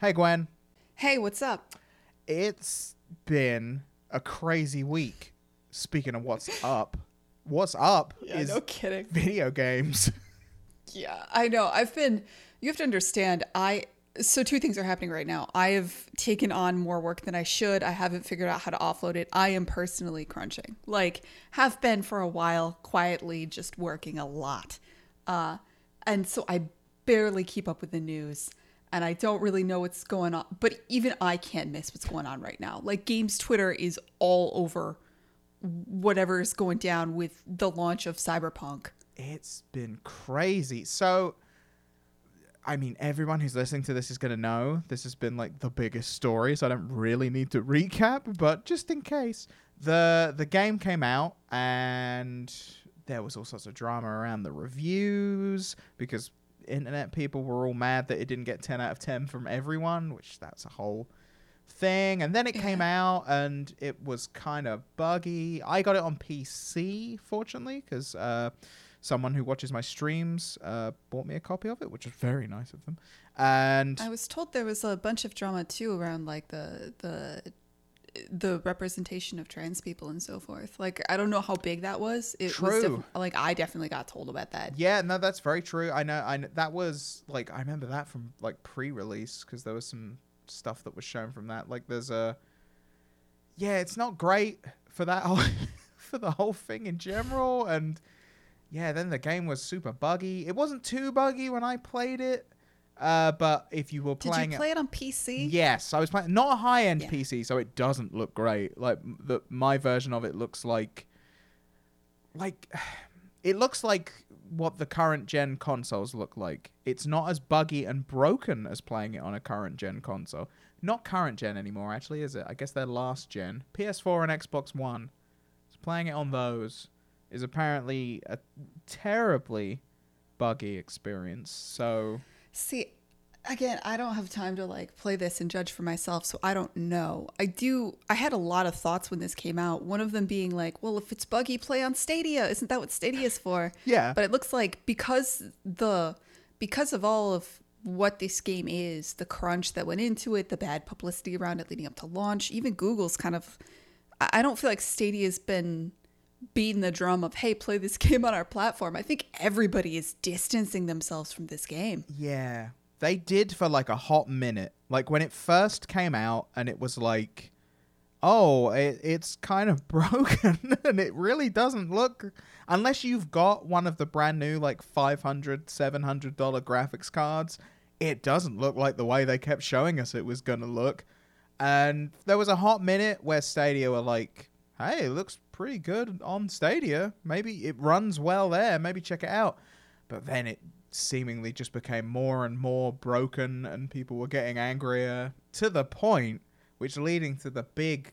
Hey, Gwen. Hey, what's up? It's been a crazy week. Speaking of what's up, what's up is no kidding. video games. Yeah, I know. I've been. You have to understand. I so two things are happening right now. I have taken on more work than I should. I haven't figured out how to offload it. I am personally crunching. Like have been for a while, quietly just working a lot. Uh and so I barely keep up with the news and I don't really know what's going on. But even I can't miss what's going on right now. Like games Twitter is all over whatever is going down with the launch of Cyberpunk. It's been crazy. So, I mean, everyone who's listening to this is going to know this has been like the biggest story, so I don't really need to recap, but just in case. The the game came out and there was all sorts of drama around the reviews because internet people were all mad that it didn't get 10 out of 10 from everyone, which that's a whole thing. And then it came out and it was kind of buggy. I got it on PC, fortunately, because uh, someone who watches my streams uh, bought me a copy of it, which was very nice of them. And I was told there was a bunch of drama too around like the the the representation of trans people and so forth. Like I don't know how big that was. It was True. def- like I definitely got told about that. yeah, no, that's very true. I know. I kn- that was like I remember that from like pre-release because there was some stuff that was shown from that. Like there's a yeah, it's not great for that whole for the whole thing in general. And yeah, then the game was super buggy. It wasn't too buggy when I played it, uh, but if you were playing, Did you it, play it on PC? Yes, I was playing not a high end Yeah. PC, so it doesn't look great. Like the my version of it looks like like it looks like what the current gen consoles look like. It's not as buggy and broken as playing it on a current gen console. Not current gen anymore, actually, is it? I guess they're last gen. PS4 and Xbox One. So playing it on those is apparently a terribly buggy experience. So See, again, I don't have time to like play this and judge for myself, so I don't know. I do. I had a lot of thoughts when this came out. One of them being like, "Well, if it's buggy, play on Stadia. Isn't that what Stadia is for?" yeah, But it looks like because the because of all of what this game is, the crunch that went into it, the bad publicity around it leading up to launch, even Google's kind of I I don't feel like Stadia's been beating the drum of hey, play this game on our platform. I think everybody is distancing themselves from this game. Yeah. They did for like a hot minute. Like when it first came out and it was like, oh, it, it's kind of broken and it really doesn't look unless you've got one of the brand new like 500 700 dollar graphics cards, it doesn't look like the way they kept showing us it was going to look. And there was a hot minute where Stadia were like, hey, it looks pretty good on Stadia. Maybe it runs well there. Maybe check it out. But then it seemingly just became more and more broken, and people were getting angrier to the point which leading to the big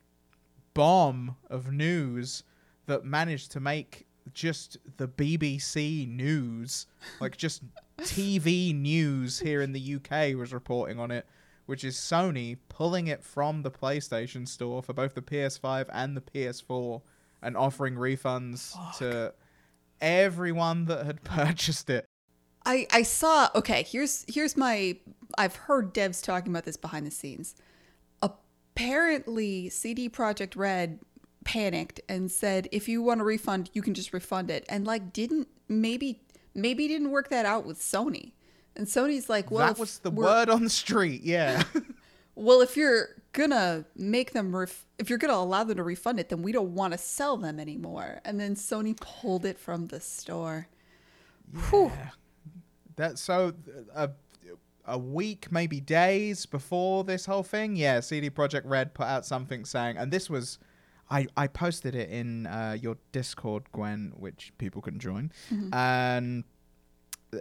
bomb of news that managed to make just the BBC news, like just TV news here in the UK was reporting on it, which is Sony pulling it from the PlayStation store for both the PS5 and the PS4 and offering refunds to everyone that had purchased it. I, I saw okay here's here's my I've heard devs talking about this behind the scenes. Apparently CD Projekt Red panicked and said if you want a refund you can just refund it and like didn't maybe maybe didn't work that out with Sony. And Sony's like, well, that was the word on the street, yeah. Well, if you're gonna make them, ref- if you're gonna allow them to refund it, then we don't want to sell them anymore. And then Sony pulled it from the store. Whew. That so a a week, maybe days before this whole thing, yeah, CD Projekt Red put out something saying, and this was, I I posted it in uh, your Discord, Gwen, which people can join, and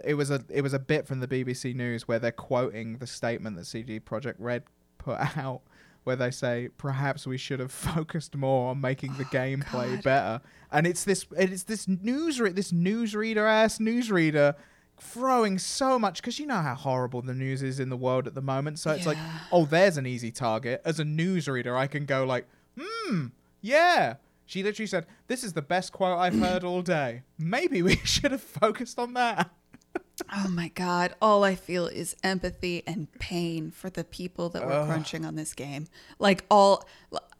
it was a it was a bit from the BBC News where they're quoting the statement that CD Projekt Red put out. Where they say perhaps we should have focused more on making the gameplay God. better, and it's this it's this news this newsreader ass newsreader throwing so much because you know how horrible the news is in the world at the moment. So it's like, oh, there's an easy target. As a newsreader, I can go like, hmm, yeah. She literally said, "This is the best quote I've heard all day. Maybe we should have focused on that." Oh my god! All I feel is empathy and pain for the people that were Ugh. crunching on this game. Like all,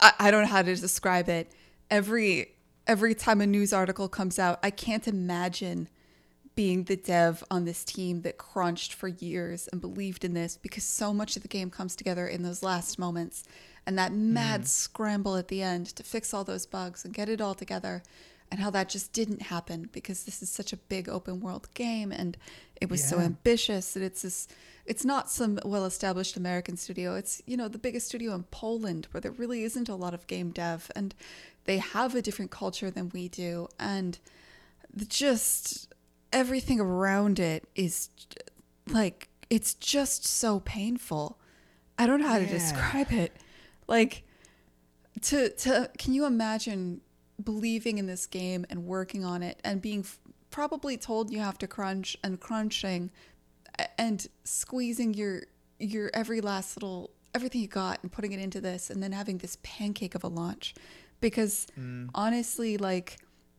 I, I don't know how to describe it. Every every time a news article comes out, I can't imagine being the dev on this team that crunched for years and believed in this because so much of the game comes together in those last moments. And that mm-hmm. mad scramble at the end to fix all those bugs and get it all together and how that just didn't happen because this is such a big open world game and it was so ambitious and it's this it's not some well established American studio. It's you know the biggest studio in Poland where there really isn't a lot of game dev and they have a different culture than we do. And just everything around it is like it's just so painful. I don't know how to describe it. Like to to can you imagine believing in this game and working on it and being f- probably told you have to crunch and crunching and squeezing your your every last little everything you got and putting it into this and then having this pancake of a launch? Because mm. honestly like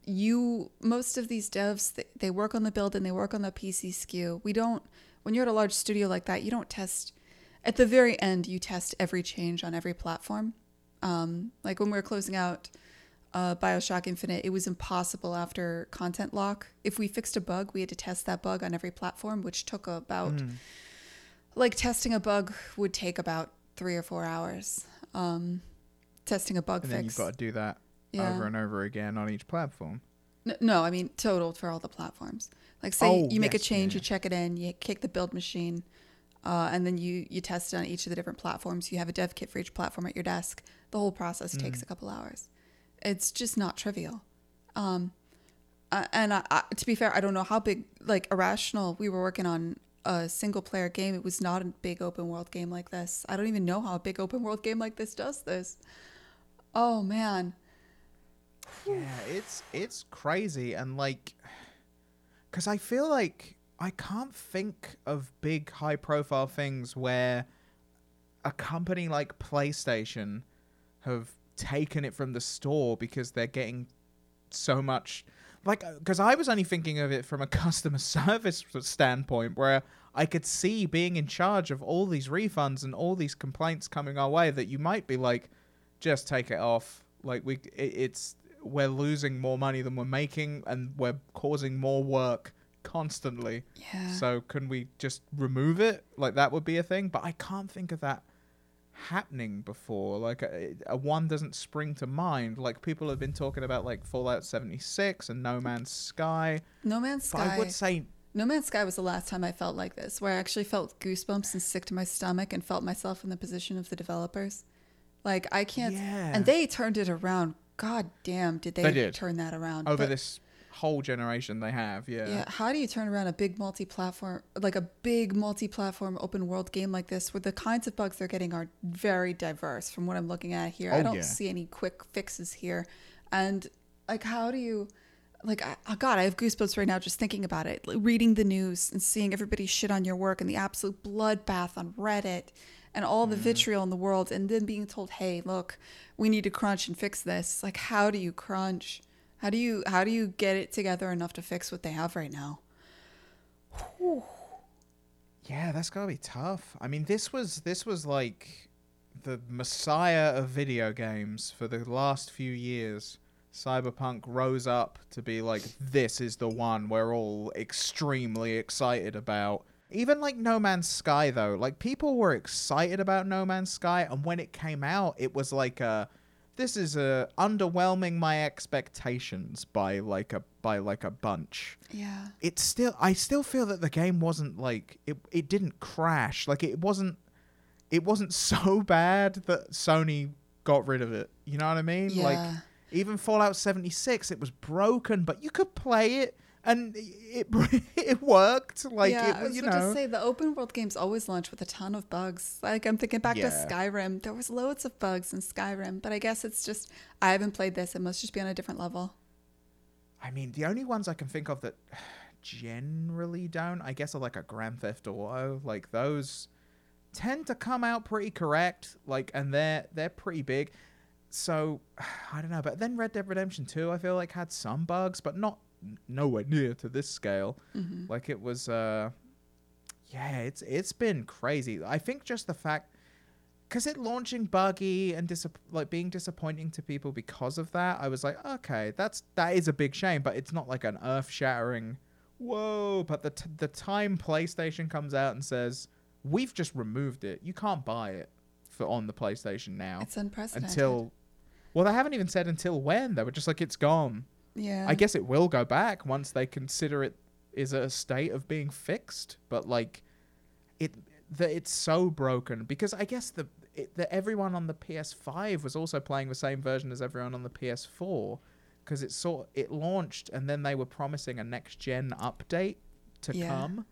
you most of these devs they, work on the build and they work on the pc SKU. We don't when you're at a large studio like that you don't test at the very end you test every change on every platform. Um, like when we were closing out uh, bioshock infinite it was impossible after content lock. If we fixed a bug we had to test that bug on every platform which took about like testing a bug would take about three or four hours. Um, testing a bug And then fix you've got to do that Yeah. over and over again on each platform. No, I mean total for all the platforms. Like say Oh, you make a change, yeah. you check it in, you kick the build machine, uh, and then you you test it on each of the different platforms. You have a dev kit for each platform at your desk. The whole process Mm. takes a couple hours. It's just not trivial. Um, uh, and I, I, to be fair, I don't know how big like irrational. We were working on a single player game. It was not a big open world game like this. I don't even know how a big open world game like this does this. Oh man. Yeah, it's it's crazy and like cuz I feel like I can't think of big high profile things where a company like PlayStation have taken it from the store because they're getting so much like because I was only thinking of it from a customer service standpoint where I could see being in charge of all these refunds and all these complaints coming our way that you might be like just take it off. Like we it, it's we're losing more money than we're making and we're causing more work constantly Yeah. so can we just remove it like that would be a thing but I can't think of that happening before like a, a one doesn't spring to mind like people have been talking about like fallout 76 and no man's sky no Man's but Sky. i would say No Man's Sky was the last time I felt like this, where I actually felt goosebumps and sick to my stomach and felt myself in the position of the developers. Like I can't, Yeah. and they turned it around. God damn, did they, They did. turn that around? over But- this whole generation they have yeah, Yeah, how do you turn around a big multi-platform, like a big multi-platform open world game like this, where the kinds of bugs they're getting are very diverse from what I'm looking at here? I Oh, don't yeah. see any quick fixes here, and like, how do you, like, I, oh God, I have goosebumps right now just thinking about it. Like, reading the news and seeing everybody shit on your work and the absolute bloodbath on Reddit and all the mm. vitriol in the world, and then being told, "Hey, look, we need to crunch and fix this." Like, how do you crunch? How do you how do you get it together enough to fix what they have right now? Yeah, that's gotta be tough. I mean, this was this was like the messiah of video games for the last few years. Cyberpunk rose up to be like, this is the one we're all extremely excited about. Even like No Man's Sky, though, like people were excited about No Man's Sky, and when it came out, it was like a, this is a underwhelming my expectations by like a by like a bunch Yeah. it's still I still feel that the game wasn't like it it didn't crash. Like it wasn't it wasn't so bad that Sony got rid of it. You know what I mean? Yeah. Like even Fallout 76 it was broken, but you could play it and it it worked like yeah, it I was you know to say the open world games always launch with a ton of bugs. Like I'm thinking back Yeah. to Skyrim, there was loads of bugs in Skyrim, but I guess it's just I haven't played this. It must just be on a different level. I mean, the only ones I can think of that generally don't, I guess, are like a Grand Theft Auto. Like those tend to come out pretty correct, like, and they're they're pretty big. So I don't know, but then Red Dead Redemption Two, I feel like had some bugs, but not n- nowhere near to this scale. Mhm. Like it was, uh, yeah, it's it's been crazy. I think just the fact, because it launching buggy and dis- like being disappointing to people because of that, I was like, okay, that's that is a big shame, but it's not like an earth shattering. Whoa! But the t- the time PlayStation comes out and says we've just removed it, you can't buy it for on the PlayStation now It's unprecedented. until. Well, they haven't even said until when. They were just like, it's gone. Yeah, I guess it will go back once they consider it is a state of being fixed. But like, it the, it's so broken because I guess the the everyone on the PS5 was also playing the same version as everyone on the PS4 because it sort it launched and then they were promising a next gen update to Yeah. come.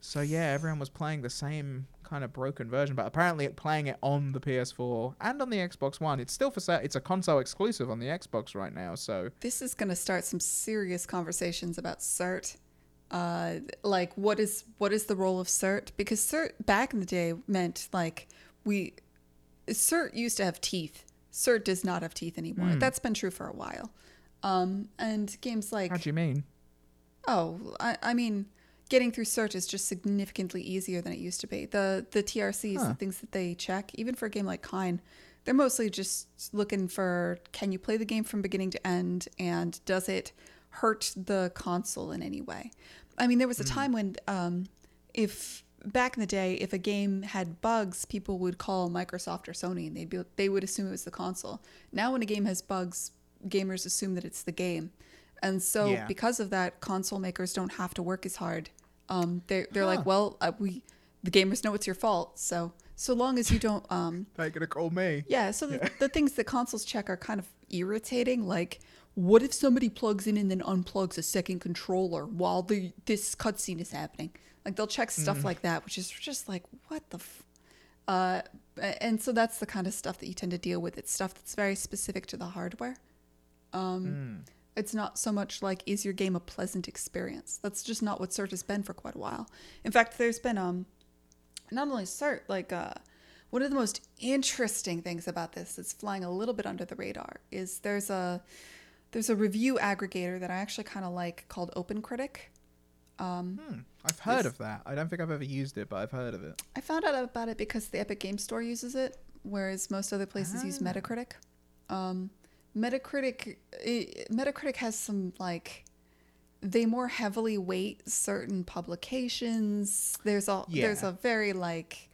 So yeah, everyone was playing the same kind of broken version, but apparently playing it on the PS4 and on the Xbox One. It's still for sale. It's a console exclusive on the Xbox right now. So this is going to start some serious conversations about cert uh like what is what is the role of cert because cert back in the day meant like we cert used to have teeth cert does not have teeth anymore Hmm. that's been true for a while um and games like how do you mean? Oh, I, I mean, getting through cert is just significantly easier than it used to be. The the TRCs, Huh. the things that they check, even for a game like Kine, they're mostly just looking for can you play the game from beginning to end and does it hurt the console in any way? I mean, there was a time when um, if back in the day, if a game had bugs, people would call Microsoft or Sony and they'd be they would assume it was the console. Now when a game has bugs, gamers assume that it's the game. And so Yeah. because of that, console makers don't have to work as hard. Um, they're they're Huh. like, well, uh, we the gamers know it's your fault. So so long as you don't um, They're gonna call yeah, so the, the things that consoles check are kind of irritating. Like, what if somebody plugs in and then unplugs a second controller while the this cutscene is happening? Like, they'll check stuff like that, which is just like, what the. F-? Uh, and so that's the kind of stuff that you tend to deal with. It's stuff that's very specific to the hardware. Um, It's not so much like is your game a pleasant experience. That's just not what CERT has been for quite a while. In fact, there's been um not only CERT, like uh one of the most interesting things about this that's flying a little bit under the radar is there's a there's a review aggregator that I actually kind of like called OpenCritic. Um, Hmm. I've heard of that. I don't think I've ever used it, but I've heard of it. I found out about it because the Epic Game Store uses it, whereas most other places use Ah. Metacritic. Um, Metacritic, eh, Metacritic has some like they more heavily weight certain publications. There's a there's a very like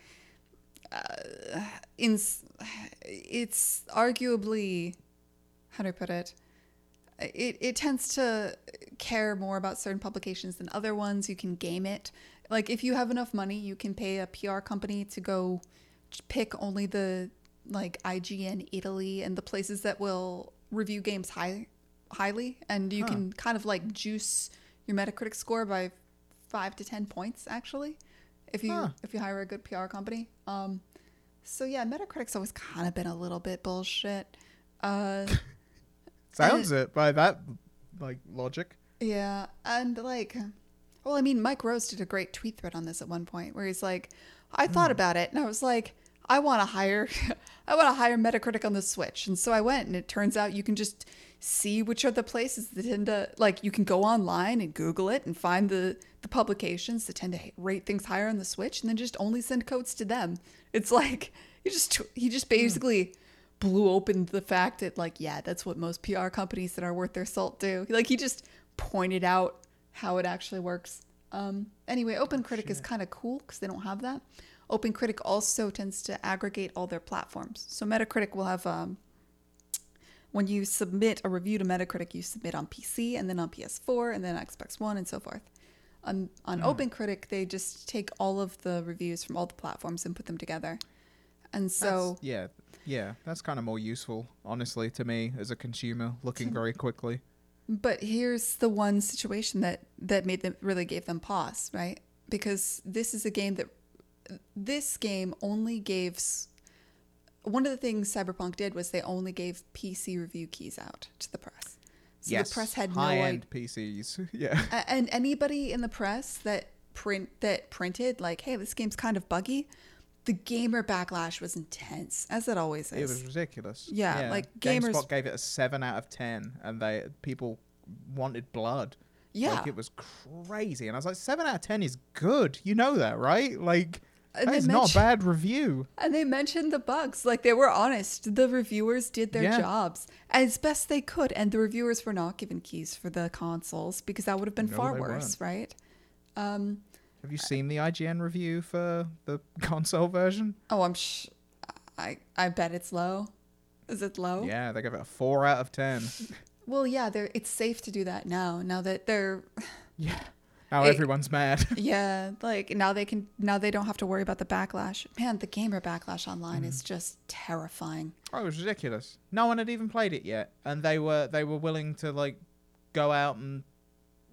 uh, in it's arguably how do I put it? It it tends to care more about certain publications than other ones. You can game it. Like if you have enough money, you can pay a PR company to go pick only the like IGN Italy and the places that will review games high highly and you Huh. can kind of like juice your Metacritic score by 5 to 10 points actually if you Huh. if you hire a good PR company. Um so yeah, Metacritic's always kind of been a little bit bullshit. Uh Sounds it by that like logic. Yeah, and like, well, I mean, Mike Rose did a great tweet thread on this at one point where he's like, "I thought about it, and I was like, I want to hire, I want to hire Metacritic on the Switch." And so I went, and it turns out you can just see which are the places that tend to like. You can go online and Google it and find the the publications that tend to rate things higher on the Switch, and then just only send codes to them. It's like you just he just basically blew open the fact that like yeah that's what most pr companies that are worth their salt do like he just pointed out how it actually works um anyway open critic is kind of cool because they don't have that open critic also tends to aggregate all their platforms so metacritic will have um when you submit a review to metacritic you submit on pc and then on ps4 and then xbox one and so forth on on open critic they just take all of the reviews from all the platforms and put them together and so That's- yeah, yeah, that's kind of more useful, honestly, to me as a consumer looking very quickly. But here's the one situation that that made them really gave them pause, right? Because this is a game that this game only gave one of the things Cyberpunk did was they only gave PC review keys out to the press. So yes, the press had no high idea. end PCs. Yeah, And anybody in the press that print that printed like, "Hey, this game's kind of buggy," the gamer backlash was intense, as it always is. It was ridiculous. Yeah, like, gamers- GameSpot gave it a seven out of ten, and they people wanted blood. Yeah. Like it was crazy. And I was like, seven out of ten is good. You know that, right? Like And that not a bad review. And they mentioned the bugs. Like they were honest. The reviewers did their Yeah. jobs as best they could. And the reviewers were not given keys for the consoles because that would have been No, far worse, right? Um, Have you seen the IGN review for the console version? oh, I'm sh- I I bet it's low. Is it low? Yeah, they give it a four out of ten. Well, yeah, they're it's safe to do that now. Now that they're Yeah. Now It- everyone's mad. yeah, like now they can now they don't have to worry about the backlash. Man, the gamer backlash online Mm. is just terrifying. Oh, it was ridiculous. No one had even played it yet, and they were they were willing to like go out and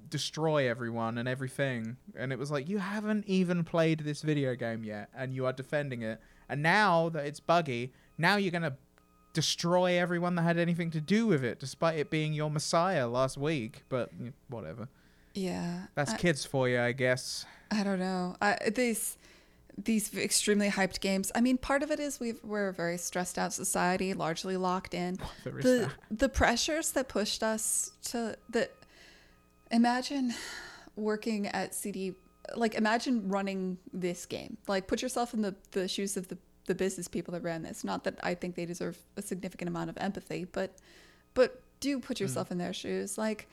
destroy everyone and everything. And it was like you haven't even played this video game yet, and you are defending it. And now that it's buggy, now you're gonna destroy everyone that had anything to do with it, despite it being your messiah last week. But whatever. Yeah. That's I- kids for you, I guess. I don't know. I, these these extremely hyped games. I mean, part of it is we've, we're a very stressed out society, largely locked in. The that. the pressures that pushed us to the imagine working at CD. Like imagine running this game. Like put yourself in the the shoes of the the business people that ran this. Not that I think they deserve a significant amount of empathy, but but do put mm. yourself in their shoes. Like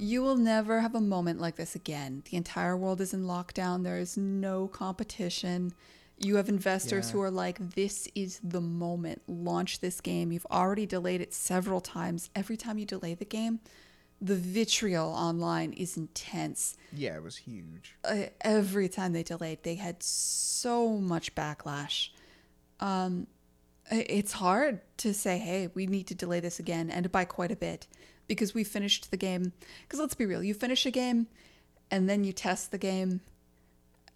you will never have a moment like this again. The entire world is in lockdown. There is no competition. You have investors Yeah. who are like, this is the moment. Launch this game. You've already delayed it several times. Every time you delay the game, the vitriol online is intense. Yeah, it was huge. Uh, every time they delayed, they had so much backlash. Um, it's hard to say, hey, we need to delay this again and by quite a bit because we finished the game. Because let's be real, you finish a game and then you test the game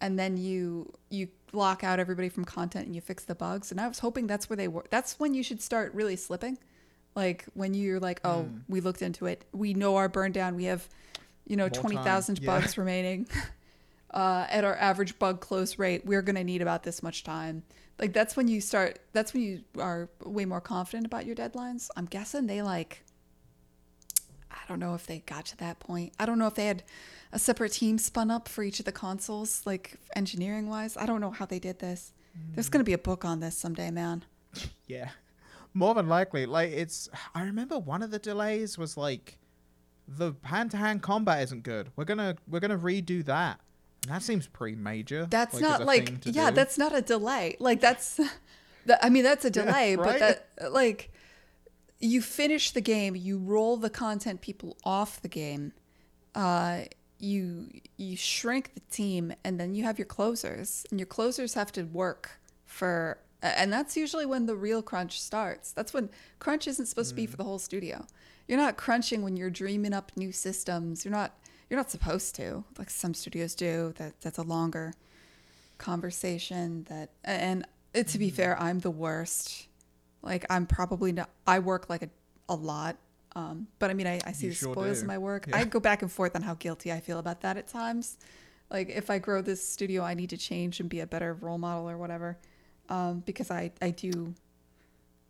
and then you you lock out everybody from content and you fix the bugs. And I was hoping that's where they were. That's when you should start really slipping. Like when you're like, oh, we looked into it. We know our burn down. We have, you know, More 20,000 Yeah. bugs remaining. uh, at our average bug close rate, we're going to need about this much time. Like that's when you start. That's when you are way more confident about your deadlines. I'm guessing they like. I don't know if they got to that point. I don't know if they had a separate team spun up for each of the consoles, like engineering wise. I don't know how they did this. There's going to be a book on this someday, man. Yeah. More than likely. Like it's I remember one of the delays was like the hand to hand combat isn't good. We're gonna we're gonna redo that. And that seems pretty major. That's as not like yeah, do. that's not a delay. Like that's that, I mean that's a delay, but right? that like you finish the game, you roll the content people off the game. Uh you you shrink the team and then you have your closers and your closers have to work for and that's usually when the real crunch starts. That's when crunch isn't supposed to be Mm. for the whole studio. You're not crunching when you're dreaming up new systems. You're not you're not supposed to. Like some studios do. That that's a longer conversation that and uh, to be fair, I'm the worst. Like I'm probably not I work like a, a lot. Um, but I mean I, I see You the sure spoils do. in my work. Yeah. I go back and forth on how guilty I feel about that at times. Like if I grow this studio I need to change and be a better role model or whatever. Um, because I, I do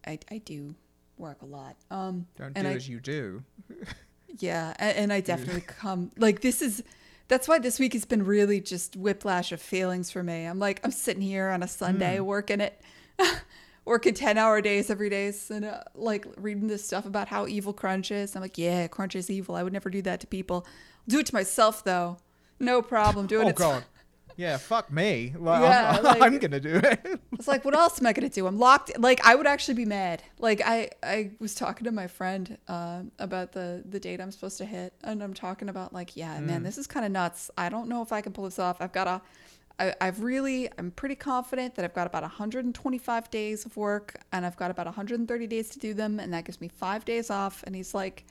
I, I do work a lot. Um Don't and do I- as you do. yeah, and, and I definitely come like this is that's why this week has been really just whiplash of feelings for me. I'm like I'm sitting here on a Sunday Hmm. working it, working ten hour days every day, and uh, like reading this stuff about how evil Crunch is. I'm like, yeah, Crunch is evil. I would never do that to people. I'll do it to myself though, no problem doing Oh it. god. Yeah, fuck me. Like, Yeah, I'm, like- I'm gonna do it. It's like, what else am I gonna do? I'm locked. Like, I would actually be mad. Like, I I was talking to my friend uh, about the the date I'm supposed to hit, and I'm talking about like, yeah, man, this is kind of nuts. I don't know if I can pull this off. I've got a, I, I've really, I'm pretty confident that I've got about 125 days of work, and I've got about 130 days to do them, and that gives me five days off. And he's like.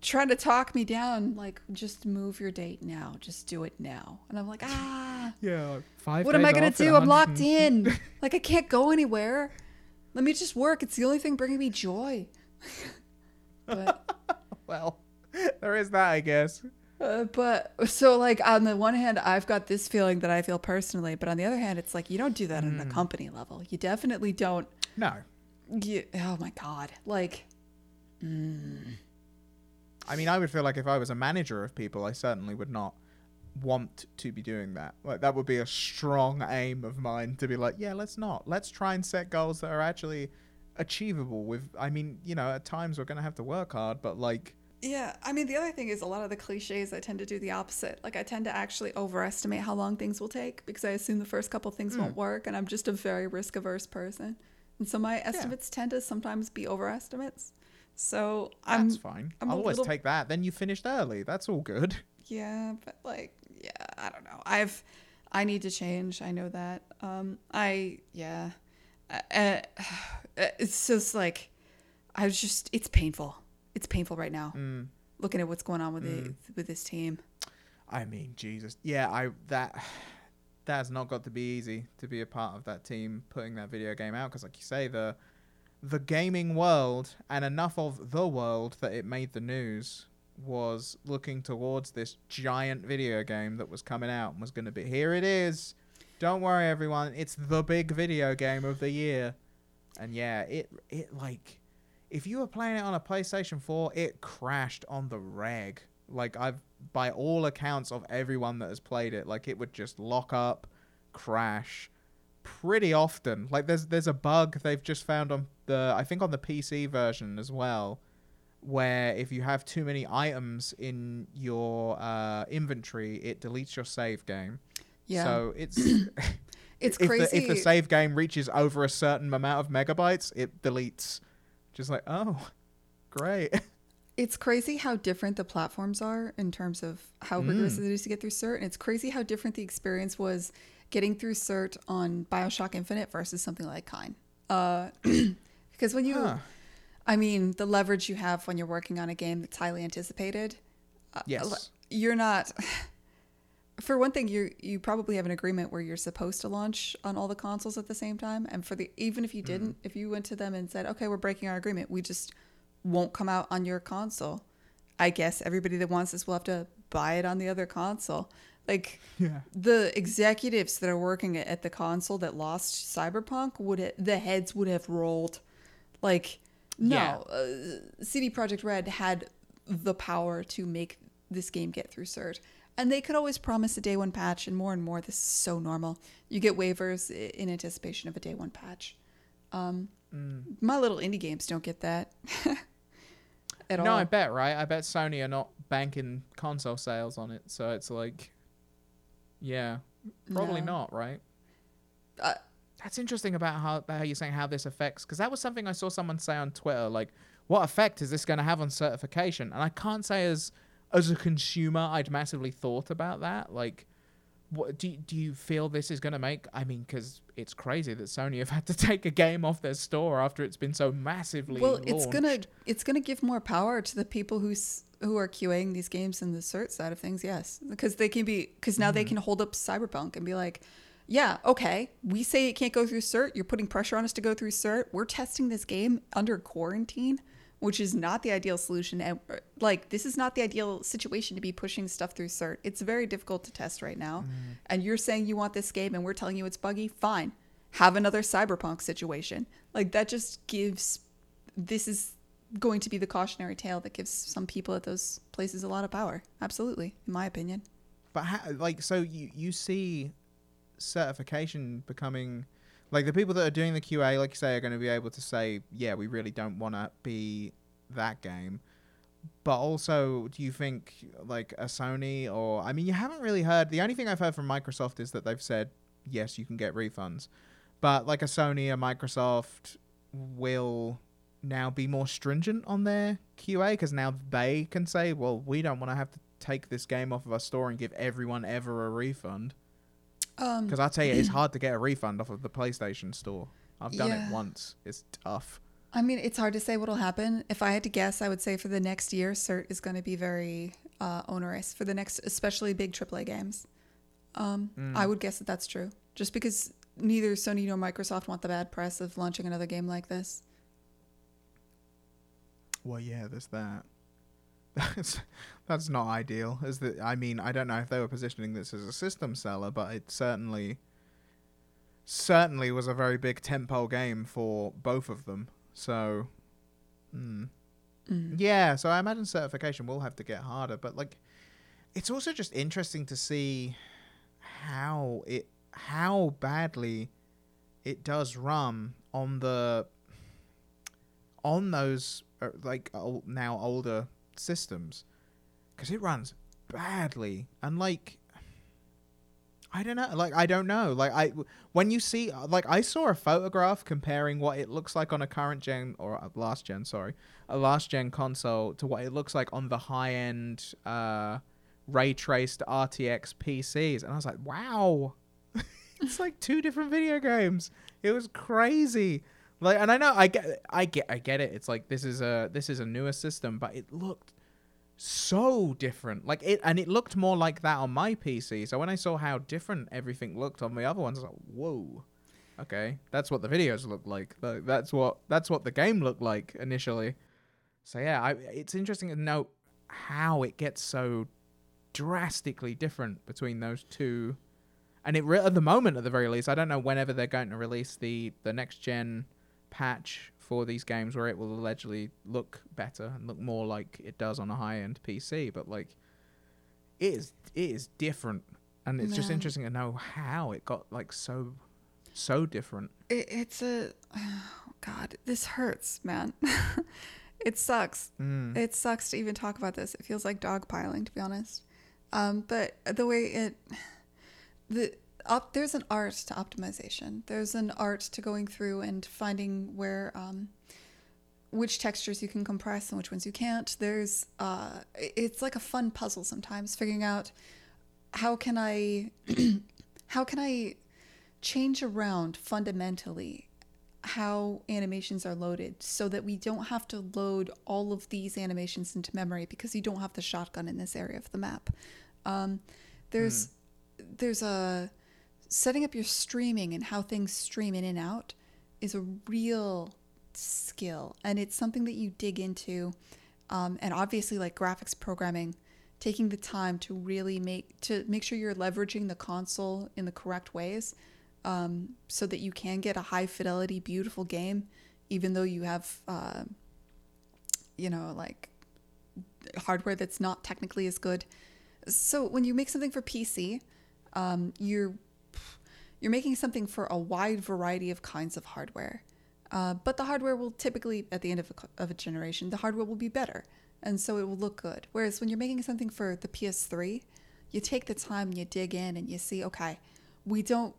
Trying to talk me down, like just move your date now, just do it now, and I'm like, ah, yeah, five. what am I gonna do? I'm locked in. like I can't go anywhere. Let me just work. It's the only thing bringing me joy. but Well, there is that, I guess. Uh, but so like on the one hand, I've got this feeling that I feel personally, but on the other hand, it's like you don't do that on the company level. You definitely don't. No. You, oh my god, like. mm. I mean, I would feel like if I was a manager of people, I certainly would not want to be doing that. Like that would be a strong aim of mine to be like, yeah, let's not. Let's try and set goals that are actually achievable with I mean, you know, at times we're going to have to work hard, but like Yeah, I mean, the other thing is a lot of the cliches, I tend to do the opposite. Like, I tend to actually overestimate how long things will take because I assume the first couple things won't work, and I'm just a very risk averse person. And so my estimates tend to sometimes be overestimates. So I'm, that's fine. I'm a I'll always little- take that. Then you finished early. That's all good. yeah, but like, yeah, I don't know. I've, I need to change. I know that. Um, I, yeah, uh, uh, it's just like, I was just, it's painful. It's painful right now. Mm. Looking at what's going on with the with this team. I mean, Jesus. Yeah, I that that has not got to be easy to be a part of that team putting that video game out because, like you say, the the gaming world and enough of the world that it made the news was looking towards this giant video game that was coming out and was going to be here. It is. Don't worry, everyone. It's the big video game of the year. And yeah, it it like if you were playing it on a PlayStation 4, it crashed on the reg. Like I've by all accounts of everyone that has played it, like it would just lock up, crash pretty often. Like there's there's a bug they've just found on the I think on the PC version as well where if you have too many items in your uh, inventory, it deletes your save game. Yeah. So it's It's if crazy. The, if the save game reaches over a certain amount of megabytes, it deletes. Just like, oh, great. it's crazy how different the platforms are in terms of how rigorous Mm. it is to get through cert and it's crazy how different the experience was getting through cert on bioshock infinite versus something like kine uh, because when you Huh. i mean the leverage you have when you're working on a game that's highly anticipated uh, Yes. you're not for one thing you you probably have an agreement where you're supposed to launch on all the consoles at the same time. And for the even if you didn't if you went to them and said okay we're breaking our agreement. We just won't come out on your console i guess everybody that wants this will have to buy it on the other console. Like Yeah. the executives that are working at- at the console that lost cyberpunk would ha- the heads would have rolled. Like no Yeah. uh, CD Projekt Red had the power to make this game get through cert and they could always promise a day one patch and more and more this is so normal you get waivers in anticipation of a day one patch um, Mm. my little indie games don't get that at No, all I bet, right? I bet Sony are not banking console sales on it. So it's like, yeah, probably No. not, right? Uh, That's interesting about how, about how you're saying how this affects, because that was something I saw someone say on Twitter, like, what effect is this going to have on certification? And I can't say as as a consumer, I'd massively thought about that. Like, what do you, do you feel this is going to make? I mean, because it's crazy that Sony have had to take a game off their store after it's been so massively. well it's gonna it's gonna give more power to the people who's who are QAing these games in the cert side of things yes because they can be because now Mm-hmm. they can hold up cyberpunk and be like yeah okay we say it can't go through cert you're putting pressure on us to go through cert we're testing this game under quarantine which is not the ideal solution and uh, like this is not the ideal situation to be pushing stuff through cert. It's very difficult to test right now. Mm-hmm. and you're saying you want this game and we're telling you it's buggy? Fine. Have another cyberpunk situation. Like that just gives this is going to be the cautionary tale that gives some people at those places a lot of power. Absolutely in my opinion. But how, like, so you you see certification becoming like the people that are doing the QA, like you say, are going to be able to say, yeah, we really don't want to be that game. But also, do you think like a Sony or I mean, you haven't really heard. The only thing I've heard from Microsoft is that they've said yes, you can get refunds. But like a Sony, or Microsoft will now be more stringent on their QA because now they can say, well, we don't want to have to take this game off of our store and give everyone ever a refund. Um Because I tell you, it's hard to get a refund off of the PlayStation Store. I've done Yeah. it once. It's tough. I mean, it's hard to say what'll happen. If I had to guess, I would say for the next year, cert is going to be very uh, onerous for the next, especially big AAA games. Um, Mm. I would guess that that's true, just because neither Sony nor Microsoft want the bad press of launching another game like this. Well, yeah, there's that. That's not ideal. Is that I mean, I don't know if they were positioning this as a system seller, but it certainly certainly was a very big tentpole game for both of them. So, hmm. Yeah, so I imagine certification will have to get harder, but like it's also just interesting to see how it how badly it does run on the on those uh, like ol- now older systems because it runs badly. And like I don't know like I don't know. Like I when you see like I saw a photograph comparing what it looks like on a current gen or last gen sorry a last gen console to what it looks like on the high end uh ray traced RTX PCs and I was like wow. It's like two different video games. It was crazy. Like and I know I get I get I get it. It's like this is a this is a newer system but it looked so different. Like it and it looked more like that on my PC so when I saw how different everything looked on the other ones I was like whoa. Okay that's what the videos looked like that's what that's what the game looked like initially. So yeah I, it's interesting to note how it gets so drastically different between those two. And it re- at the moment at the very least i don't know whenever they're going to release the the next gen patch for these games where it will allegedly look better and look more like it does on a high end pc but like it is it is different and it's just interesting to know how it got like so so different It, it's a oh God. This hurts, man. it sucks. mm. It sucks to even talk about this. It feels like dogpiling, to be honest. Um, but the way it, the op, there's an art to optimization. There's an art to going through and finding where, um, which textures you can compress and which ones you can't. There's, uh, it's like a fun puzzle sometimes, figuring out how can I, how can I change around fundamentally how animations are loaded so that we don't have to load all of these animations into memory because you don't have the shotgun in this area of the map. Um, there's there's a setting up your streaming and how things stream in and out is a real skill and it's something that you dig into um, and obviously like graphics programming taking the time to really make to make sure you're leveraging the console in the correct ways um, so that you can get a high fidelity, beautiful game, even though you have, uh, you know, like hardware that's not technically as good. So when you make something for PC, um, you're you're making something for a wide variety of kinds of hardware. Uh, but the hardware will typically, at the end of a, of a generation, the hardware will be better, and so it will look good. Whereas when you're making something for the PS3, you take the time and you dig in and you see, okay, we don't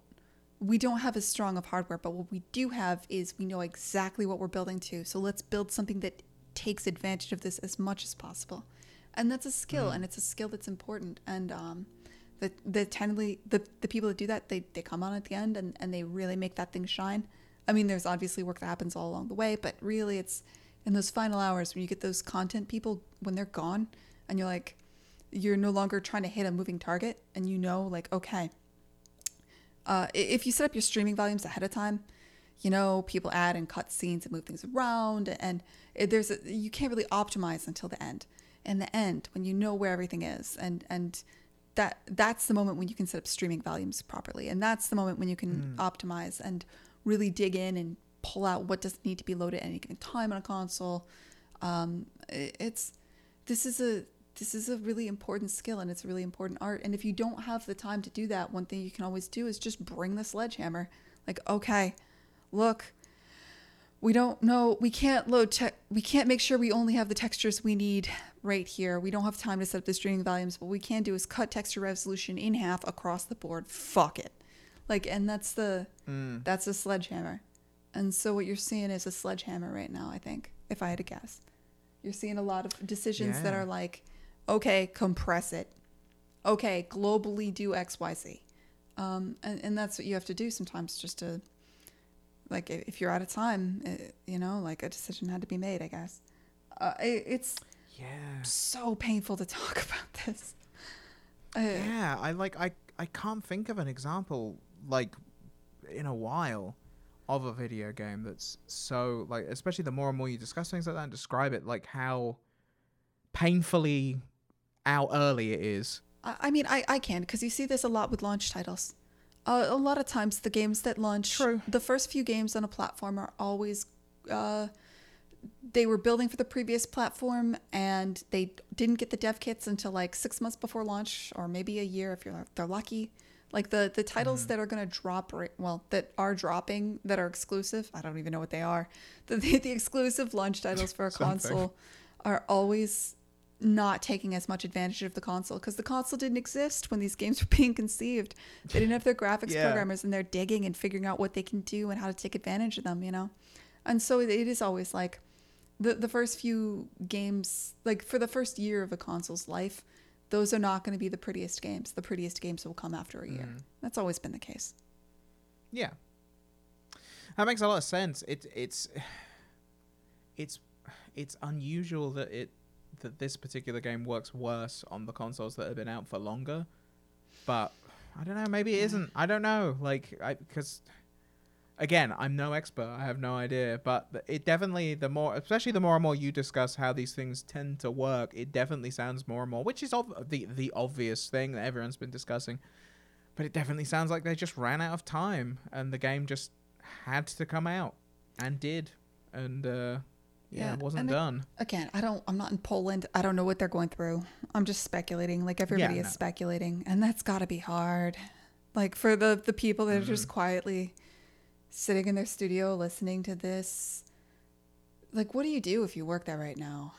we don't have as strong of hardware, but what we do have is we know exactly what we're building to. So let's build something that takes advantage of this as much as possible. And that's a skill, and it's a skill that's important. And um, the the tenderly the, the people that do that, they, they come on at the end and, and they really make that thing shine. I mean, there's obviously work that happens all along the way, but really it's in those final hours when you get those content people when they're gone and you're like you're no longer trying to hit a moving target and you know like okay uh, if you set up your streaming volumes ahead of time, you know people add and cut scenes and move things around, and it, there's a, you can't really optimize until the end. In the end, when you know where everything is, and and that that's the moment when you can set up streaming volumes properly, and that's the moment when you can optimize and really dig in and pull out what does need to be loaded at any given time on a console. Um, it's this is a this is a really important skill and it's a really important art. And if you don't have the time to do that, one thing you can always do is just bring the sledgehammer. Like, okay, look, we don't know, we can't load, te- we can't make sure we only have the textures we need right here. We don't have time to set up the streaming volumes. What we can do is cut texture resolution in half across the board. Fuck it. Like, and that's the, that's a sledgehammer. And so what you're seeing is a sledgehammer right now, I think, if I had to guess. You're seeing a lot of decisions that are like, okay, compress it. Okay, globally do X, Y, Z. Um, and, and that's what you have to do sometimes just to, like, if you're out of time, eh, you know, like a decision had to be made, I guess. Uh, it, it's yeah so painful to talk about this. Uh, Yeah, I like I I can't think of an example like in a while of a video game that's so like especially the more and more you discuss things like that and describe it like how painfully out early it is. I I mean, I, I can because you see this a lot with launch titles. Uh, a lot of times, the games that launch, True. the first few games on a platform are always uh, they were building for the previous platform and they didn't get the dev kits until like six months before launch or maybe a year if you're they're lucky. Like the the titles that are going to drop right well that are dropping that are exclusive i don't even know what they are the, the, the exclusive launch titles for a console are always not taking as much advantage of the console because the console didn't exist when these games were being conceived they didn't have their graphics Yeah. programmers and they're digging and figuring out what they can do and how to take advantage of them you know and so it is always like the the first few games like for the first year of a console's life those are not going to be the prettiest games the prettiest games will come after a year Mm. that's always been the case Yeah, that makes a lot of sense. It it's it's it's unusual that it that this particular game works worse on the consoles that have been out for longer, but I don't know. Maybe it isn't. I don't know. Like I because. Again, I'm no expert. I have no idea, but it definitely the more, especially the more and more you discuss how these things tend to work, it definitely sounds more and more, which is ov- the the obvious thing that everyone's been discussing. But it definitely sounds like they just ran out of time, and the game just had to come out, and did, and uh, yeah, Yeah, it wasn't and done. again i don't i'm not in poland i don't know what they're going through i'm just speculating like everybody is no. speculating and that's got to be hard like for the the people that are just Mm-hmm. quietly sitting in their studio listening to this like what do you do if you work there right now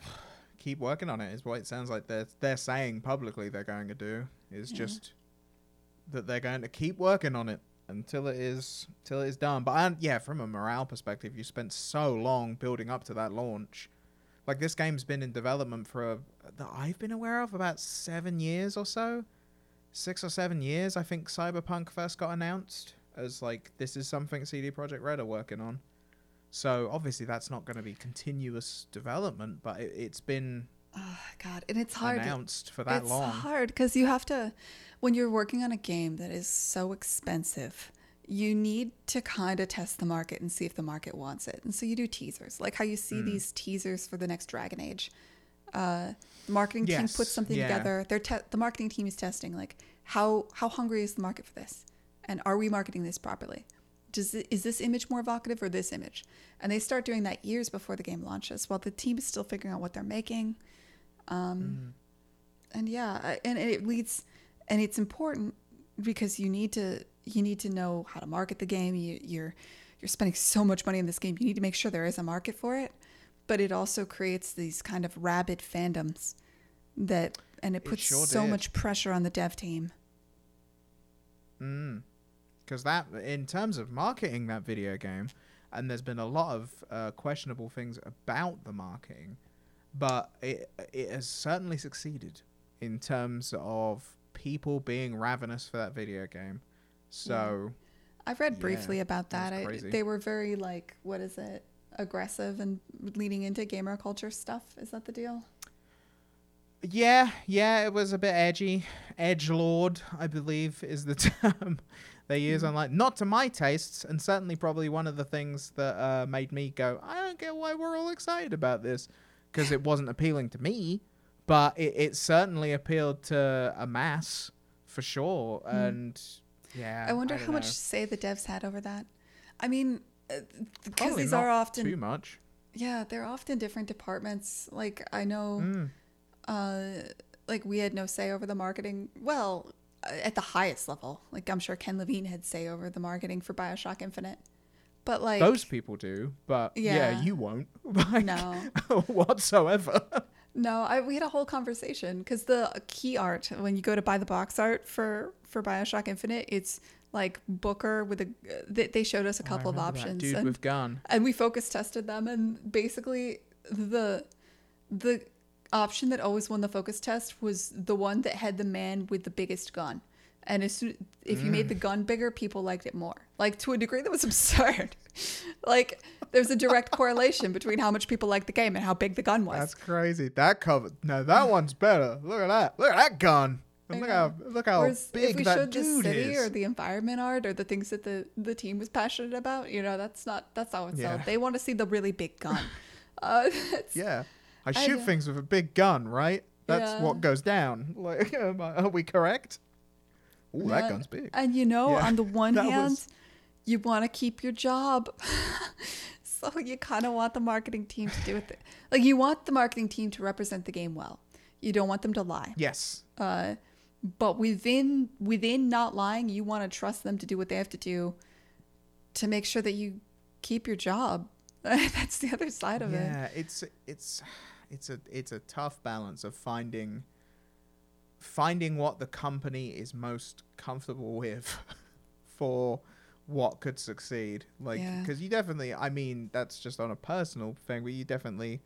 Keep working on it is what it sounds like they're they're saying publicly they're going to do. Is Yeah. just that they're going to keep working on it until it is till it is done. But I, yeah, from a morale perspective, you spent so long building up to that launch. Like this game's been in development for a, that I've been aware of about seven years or so, six or seven years. I think Cyberpunk first got announced as like this is something CD Projekt Red are working on. So obviously that's not going to be continuous development, but it, it's been oh god. And it's hard announced for that it's long. It's hard because you have to when you're working on a game that is so expensive you need to kind of test the market and see if the market wants it. And so you do teasers like how you see Mm. these teasers for the next dragon age. Uh, the marketing team puts something yeah. together. They're te- the marketing team is testing like how how hungry is the market for this? And are we marketing this properly? Does it, is this image more evocative or this image? And they start doing that years before the game launches while the team is still figuring out what they're making um, and yeah I- and it leads and it's important because you need to you need to know how to market the game. You, you're you're spending so much money in this game. You need to make sure there is a market for it. But it also creates these kind of rabid fandoms that and it It puts sure so did. much pressure on the dev team. Mm. Because that, in terms of marketing that video game, and there's been a lot of uh, questionable things about the marketing, but it it has certainly succeeded in terms of people being ravenous for that video game. So i've read Yeah, briefly about that I, they were very like what is it aggressive and leaning into gamer culture stuff is that the deal yeah, yeah, it was a bit edgy. Edge lord, I believe, is the term they use Mhm. online. Not to my tastes, and certainly probably one of the things that uh, made me go, I don't get why we're all excited about this, because it wasn't appealing to me, but it, it certainly appealed to a mass for sure. Mm. And yeah, i wonder don't how much say the devs had over that i mean because Probably these not are often too much. Yeah, they're often different departments. Like I know, Mm. uh, like we had no say over the marketing. Well, uh, at the highest level, like I'm sure Ken Levine had say over the marketing for Bioshock Infinite. But like Those people do, but yeah, Yeah. you won't. Like, no, whatsoever. no, I, we had a whole conversation because the key art when you go to buy the box art for for Bioshock Infinite, it's like Booker with a. They, they showed us a Oh, of remember that. Dude and with gun. and we focus tested them and basically the the option that always won the focus test was the one that had the man with the biggest gun and as soon, if you Mm. made the gun bigger people liked it more like to a degree that was absurd like there's a direct correlation between how much people liked the game and how big the gun was That's crazy. That cover. No, that one's better. Look at that. Look at that gun. And look how look how Whereas big if we that showed the dude city is. or the environment art or the things that the the team was passionate about, you know, that's not that's not what's Yeah. They want to see the really big gun. uh, yeah, I I shoot know. things with a big gun, right? That's Yeah. what goes down. Like, I- are we correct? Ooh, Yeah. that gun's big. And you know, Yeah, on the one hand, was- you want to keep your job. so you kind of want the marketing team to do it. Like you want the marketing team to represent the game well. You don't want them to lie. Yes. Uh, but within within not lying, you want to trust them to do what they have to do to make sure that you keep your job. That's the other side of it. yeah, it's it's it's a it's a tough balance of finding finding what the company is most comfortable with for what could succeed. Like, Yeah. because you definitely, I mean, that's just on a personal thing, but you definitely.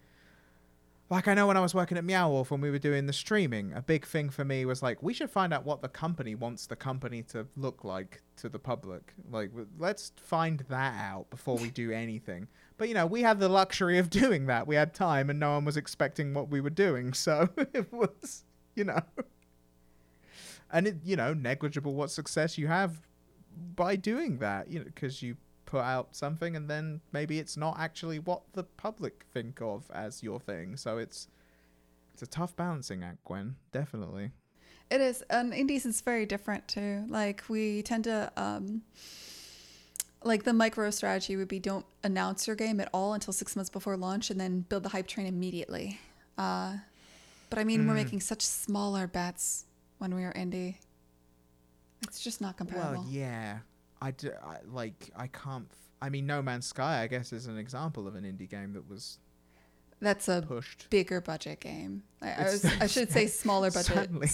Like I know when I was working at Meow Wolf when we were doing the streaming, a big thing for me was like we should find out what the company wants the company to look like to the public. Like let's find that out before we do anything. But you know, we had the luxury of doing that. We had time and no one was expecting what we were doing. So it was, you know. And it, you know, negligible what success you have by doing that, you know, because you put out something and then maybe it's not actually what the public think of as your thing. So it's it's a tough balancing act, Gwen. Definitely. It is, and indies is very different too. Like we tend to, um, like the micro strategy would be don't announce your game at all until six months before launch, and then build the hype train immediately. Uh, but I mean, we're Mm. making such smaller bets when we were indie. It's just not comparable. Well, yeah. I, d- I like I can't. F- I mean, No Man's Sky, I guess, is an example of an indie game that was That's a pushed. bigger budget game. I, I, was, I should say smaller budget, Certainly.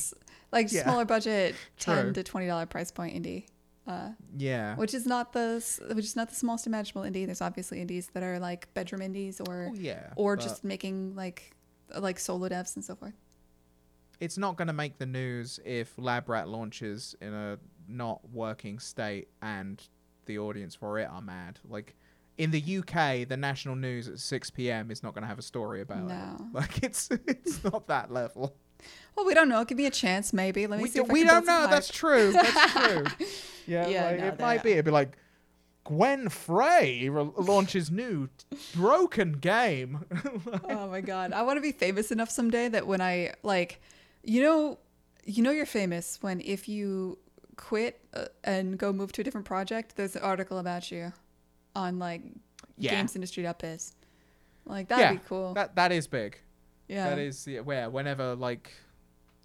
like Yeah. smaller budget, True. ten to twenty dollar price point indie. Uh, Yeah. which is not the which is not the smallest imaginable indie. There's obviously indies that are like bedroom indies or Oh, yeah. or just making like like solo devs and so forth. It's not going to make the news if Lab Rat launches in a not working state and the audience for it are mad. Like in the UK, the national news at 6 p.m. is not going to have a story about No. it. Like it's it's not that level. Well, we don't know. Give me a chance, maybe. Let me we see. Do, we don't know. That's true. That's true. Yeah, Yeah, like, no, it might be. It'd be like Gwen Frey re- launches new t- broken game. oh my god, I want to be famous enough someday that when I like, you know, you know, you're famous when if you quit uh, and go move to a different project, there's an article about you on like Yeah. is, Like that'd yeah, be cool. That that is big. yeah. That is yeah, where whenever like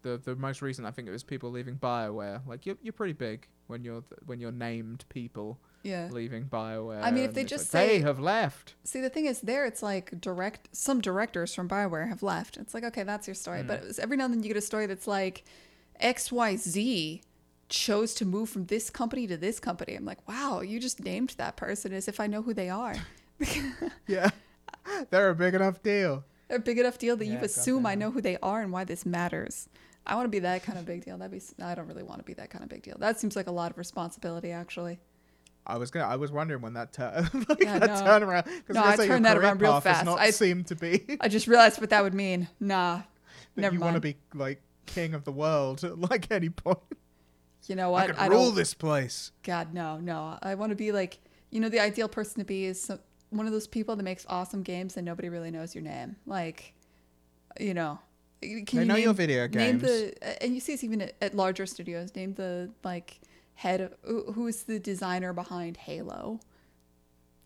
the the most recent I think it was people leaving BioWare. Like you're you're pretty big when you're th- when you're named people yeah. leaving BioWare. I mean, if they just like, they have left. See, the thing is, there it's like direct. Some directors from Bioware have left. It's like, okay, that's your story. Hmm. But every now and then you get a story that's like, X Y Z chose to move from this company to this company. I'm like, wow, you just named that person as if I know who they are. Yeah, they're a big enough deal. They're a big enough deal that you assume I know who they are and why this matters. I want to be that kind of big deal. That'd be. I don't really want to be that kind of big deal. That seems like a lot of responsibility, actually. I was gonna. I was wondering when that turn, like Yeah, that no. turnaround. No, I I gonna say your turned that around real fast. Not I- seem to be I just realized what that would mean. Nah, that never you want to be like king of the world at like any point. you know I what? could rule don't. this place. God, no, no. I want to be like, you know, the ideal person to be is some, one of those people that makes awesome games and nobody really knows your name. Like, you know, can They you know name, your video name games. the, and you see this even at, at larger studios. Name the like head of who who is the designer behind Halo.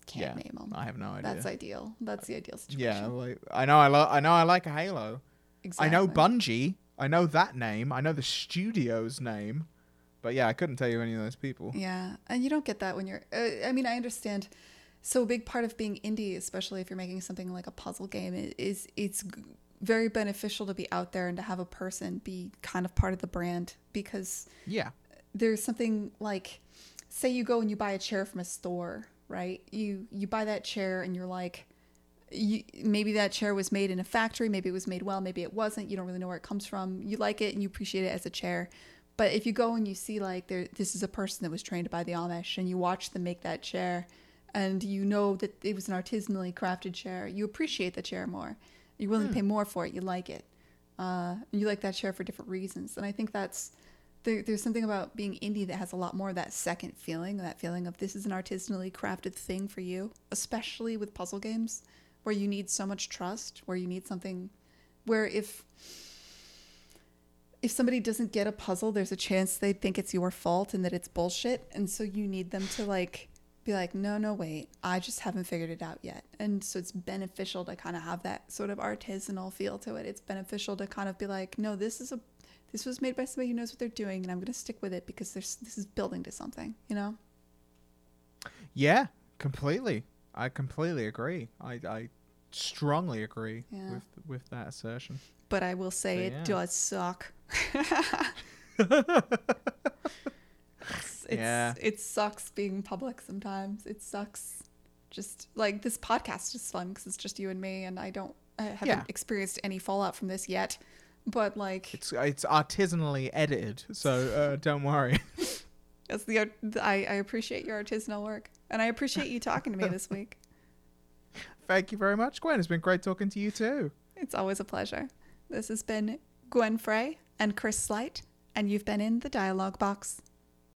Can't yeah, name them. I have no idea. That's ideal. That's the ideal situation. yeah, like I know. I lo- I know. I like Halo. exactly. I know Bungie. I know that name. I know the studio's name. But yeah, I couldn't tell you any of those people. Yeah, and you don't get that when you're. Uh, I mean, I understand. So a big part of being indie, especially if you're making something like a puzzle game, is it's very beneficial to be out there and to have a person be kind of part of the brand because Yeah. There's something like, say you go and you buy a chair from a store, right? You you buy that chair and you're like. You, maybe that chair was made in a factory maybe it was made well maybe it wasn't you don't really know where it comes from you like it and you appreciate it as a chair but if you go and you see like there, this is a person that was trained by the Amish, and you watch them make that chair, and you know that it was an artisanally crafted chair, you appreciate the chair more. You're willing to pay more for it. You like it. Uh, you like that chair for different reasons. And I think that's there, there's something about being indie that has a lot more of that second feeling, that feeling of this is an artisanally crafted thing for you, especially with puzzle games where you need so much trust, where you need something where if if somebody doesn't get a puzzle, there's a chance they think it's your fault and that it's bullshit. And so you need them to like be like, no, no, wait, I just haven't figured it out yet. And so it's beneficial to kind of have that sort of artisanal feel to it. It's beneficial to kind of be like, no, this is a this was made by somebody who knows what they're doing and I'm going to stick with it because there's this is building to something, you know? Yeah, completely. I completely agree. I, I strongly agree Yeah. with with that assertion. But I will say So, it yeah. does suck. it's, Yeah. It sucks being public sometimes. It sucks. Just like this podcast is fun because it's just you and me, and I don't, I haven't Yeah. experienced any fallout from this yet. But like, It's it's artisanally edited, so uh, don't worry. it's the, I, I appreciate your artisanal work, and I appreciate you talking to me this week. Thank you very much, Gwen. It's been great talking to you too. It's always a pleasure. This has been Gwen Frey and Chris Wright, and you've been in the dialogue box.